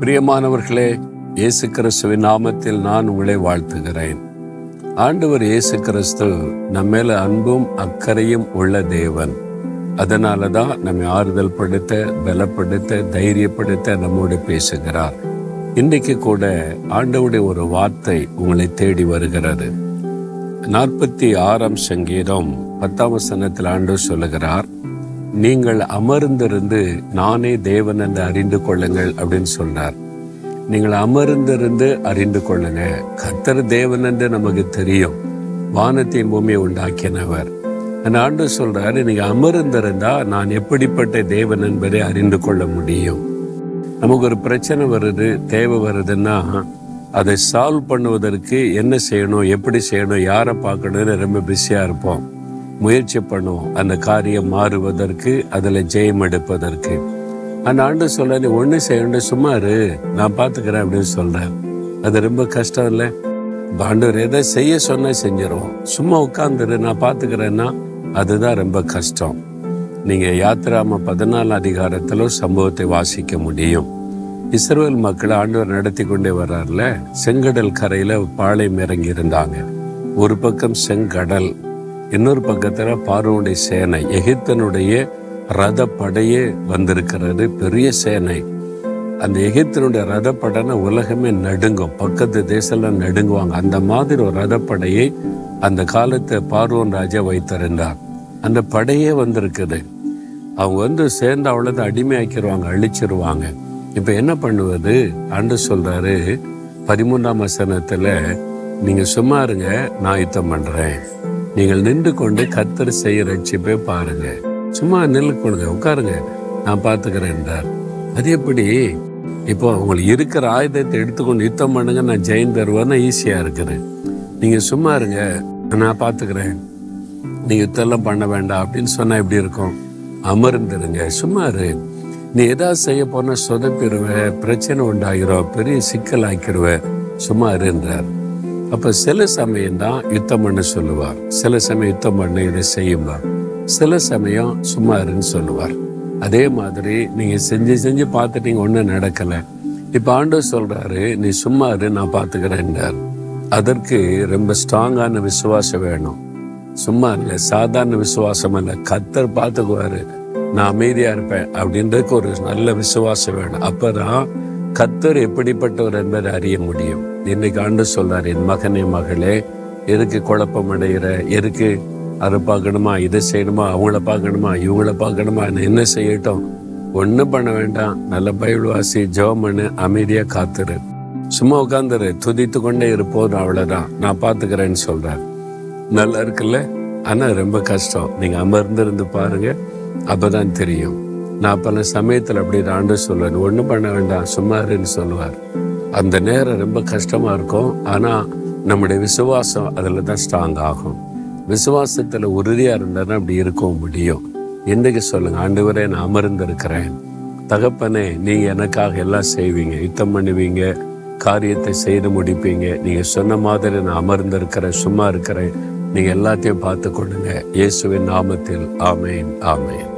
பிரியமானவர்களே இயேசு கிறிஸ்துவின் நாமத்தில் நான் உங்களை வாழ்த்துகிறேன். ஆண்டவர் இயேசு கிறிஸ்து நம்ம மேல அன்பும் அக்கறையும் உள்ள தேவன். அதனால தான் நம்மை ஆறுதல் படுத்த பலப்படுத்த தைரியப்படுத்த நம்மோடு பேசுகிறார். இன்றைக்கு கூட ஆண்டவுடைய ஒரு வார்த்தை உங்களை தேடி வருகிறது. நாற்பத்தி ஆறாம் சங்கீதம் பத்தாம் வசனத்தில் ஆண்டு சொல்லுகிறார் நீங்கள் அமர்ந்திருந்து நானே தேவன் என்று அறிந்து கொள்ளுங்கள் அப்படின்னு சொன்னார். நீங்கள் அமர்ந்திருந்து அறிந்து கொள்ளுங்க கத்தர் தேவன் என்று நமக்கு தெரியும். வானத்தையும் பூமியை உண்டாக்கினவர். அந்த ஆண்டு சொல்றாரு நீங்க அமர்ந்திருந்தா நான் எப்படிப்பட்ட தேவன் என்பதை அறிந்து கொள்ள முடியும். நமக்கு ஒரு பிரச்சனை வருது தேவை வருதுன்னா அதை சால்வ் பண்ணுவதற்கு என்ன செய்யணும் எப்படி செய்யணும் யாரை பார்க்கணும்னு ரொம்ப பிஸியா இருப்போம். முயற்சி பண்ணுவோம் அந்த காரியம் மாறுவதற்கு அதில் ஜெயம் எடுப்பதற்கு. அந்த ஆண்டு சொல்ல நீ ஒன்று செய்யணும் சும்மா இரு. நான் பார்த்துக்கிறேன் அப்படின்னு சொல்கிறேன் அது ரொம்ப கஷ்டம் இல்லை? ஆண்டவர் எதை செய்ய சொன்னா செஞ்சிருவோம். சும்மா உட்காந்துரு நான் பார்த்துக்கிறேன்னா அதுதான் ரொம்ப கஷ்டம். நீங்கள் யாத்திராம பதினாலாம் அதிகாரத்திலும் சம்பவத்தை வாசிக்க முடியும். இஸ்ரேல் மக்களை ஆண்டவர் நடத்தி கொண்டே வர்றாருல? செங்கடல் கரையில் பாளையம் இறங்கி இருந்தாங்க ஒரு பக்கம் செங்கடல் இன்னொரு பக்கத்தில் பார்வனுடைய சேனை எகிப்தனுடைய ரத படையே வந்திருக்கிறது பெரிய சேனை. அந்த எகிப்தனுடைய ரதப்படைனா உலகமே நடுங்கும் பக்கத்து தேசம்லாம் நடுங்குவாங்க. அந்த மாதிரி ஒரு ரதப்படையை அந்த காலத்தை பார்வோன் ராஜா வைத்திருந்தார். அந்த படையே வந்திருக்குது. அவங்க வந்து சேர்ந்து அவ்வளோது அடிமையாக்கிடுவாங்க அழிச்சிருவாங்க. இப்போ என்ன பண்ணுவது? அன்று சொல்கிறாரு பதிமூன்றாம் வசனத்தில் நீங்கள் சும்மா இருங்க நான் யுத்தம் பண்ணுறேன் நீங்கள் நின்று கொண்டு கத்தர் செய்ய ரட்சிப்பை பாருங்க. சும்மா நில்லு கொடுங்க உட்காருங்க. நான் பார்த்துக்கிறேன் என்றார். அது எப்படி? இப்போ உங்களுக்கு இருக்கிற ஆயுதத்தை எடுத்துக்கொண்டு யுத்தம் பண்ணுங்க நான் ஜெயின் தருவேன்னா ஈஸியாக இருக்கிறேன். நீங்கள் சும்மா இருங்க நான் பார்த்துக்கிறேன். நீ யுத்தம்லாம் பண்ண வேண்டாம் அப்படின்னு சொன்னால் எப்படி இருக்கும்? அமர்ந்துருங்க சும்மா இரு. நீ ஏதாவது செய்ய போனால் சொதப்பிடுவ பிரச்சனை உண்டாகிரும் பெரிய சிக்கல் ஆக்கிடுவ சும்மா இருன்றார் அப்போ சில சமயம் தான் யுத்தம் பண்ண சொல்லுவார். சில சமயம் யுத்தம் பண்ண இதை செய்யும்பார். சில சமயம் சும்மா இருன்னு சொல்லுவார். அதே மாதிரி நீங்கள் செஞ்சு செஞ்சு பார்த்துட்டீங்க ஒன்றும் நடக்கலை. இப்போ ஆண்டவர் சொல்கிறாரு நீ சும்மா இரு நான் பார்த்துக்கிறேன்றார். அதற்கு ரொம்ப ஸ்ட்ராங்கான விசுவாசம் வேணும். சும்மா இல்லை சாதாரண விசுவாசம் இல்லை கத்தர் பார்த்துக்குவாரு நான் அமைதியாக இருப்பேன். அப்படின்றதுக்கு ஒரு நல்ல விசுவாசம் வேணும். அப்போ தான் கத்தர் எப்படிப்பட்டவர் என்பதை அறிய முடியும். இன்னைக்கு ஆண்டு சொல்றார் என் மகனே மகளே எதுக்கு குழப்பம் அடைகிற எதுக்கு அதை பார்க்கணுமா? இதை செய்யணுமா? அவங்கள பார்க்கணுமா? இவங்கள பார்க்கணுமா? நான் என்ன செய்யட்டும்? ஒன்றும் பண்ண வேண்டாம். நல்ல பைபிள் வாசி ஜெபம் பண்ணு அமைதியா காத்துரு. சும்மா உட்காந்துரு. துதித்து கொண்டே இருப்போம். அவ்வளோதான் நான் பார்த்துக்கிறேன்னு சொல்கிறார் நல்லா இருக்குல்ல? ஆனால் ரொம்ப கஷ்டம். நீங்கள் அமர்ந்திருந்து பாருங்க. அப்பதான் தெரியும். நான் பல சமயத்தில் அப்படி ஆண்டு சொல்லுவேன் ஒன்றும் பண்ண வேண்டாம் சும்மா இருன்னு சொல்லுவார். அந்த நேரம் ரொம்ப கஷ்டமாக இருக்கும். ஆனால் நம்முடைய விசுவாசம் அதில் தான் ஸ்ட்ராங் ஆகும். விசுவாசத்தில் உறுதியாக இருந்தால் அப்படி இருக்கவும் முடியும். இன்றைக்கு சொல்லுங்கள் ஆண்டு நான் அமர்ந்திருக்கிறேன். தகப்பனே நீங்கள் எனக்காக எல்லாம் செய்வீங்க. யுத்தம் பண்ணுவீங்க காரியத்தை செய்து முடிப்பீங்க. நீங்கள் சொன்ன மாதிரி நான் அமர்ந்திருக்கிறேன் சும்மா இருக்கிறேன். நீங்கள் எல்லாத்தையும் பார்த்து கொள்ளுங்க இயேசுவின் நாமத்தில் ஆமேன் ஆமேன்.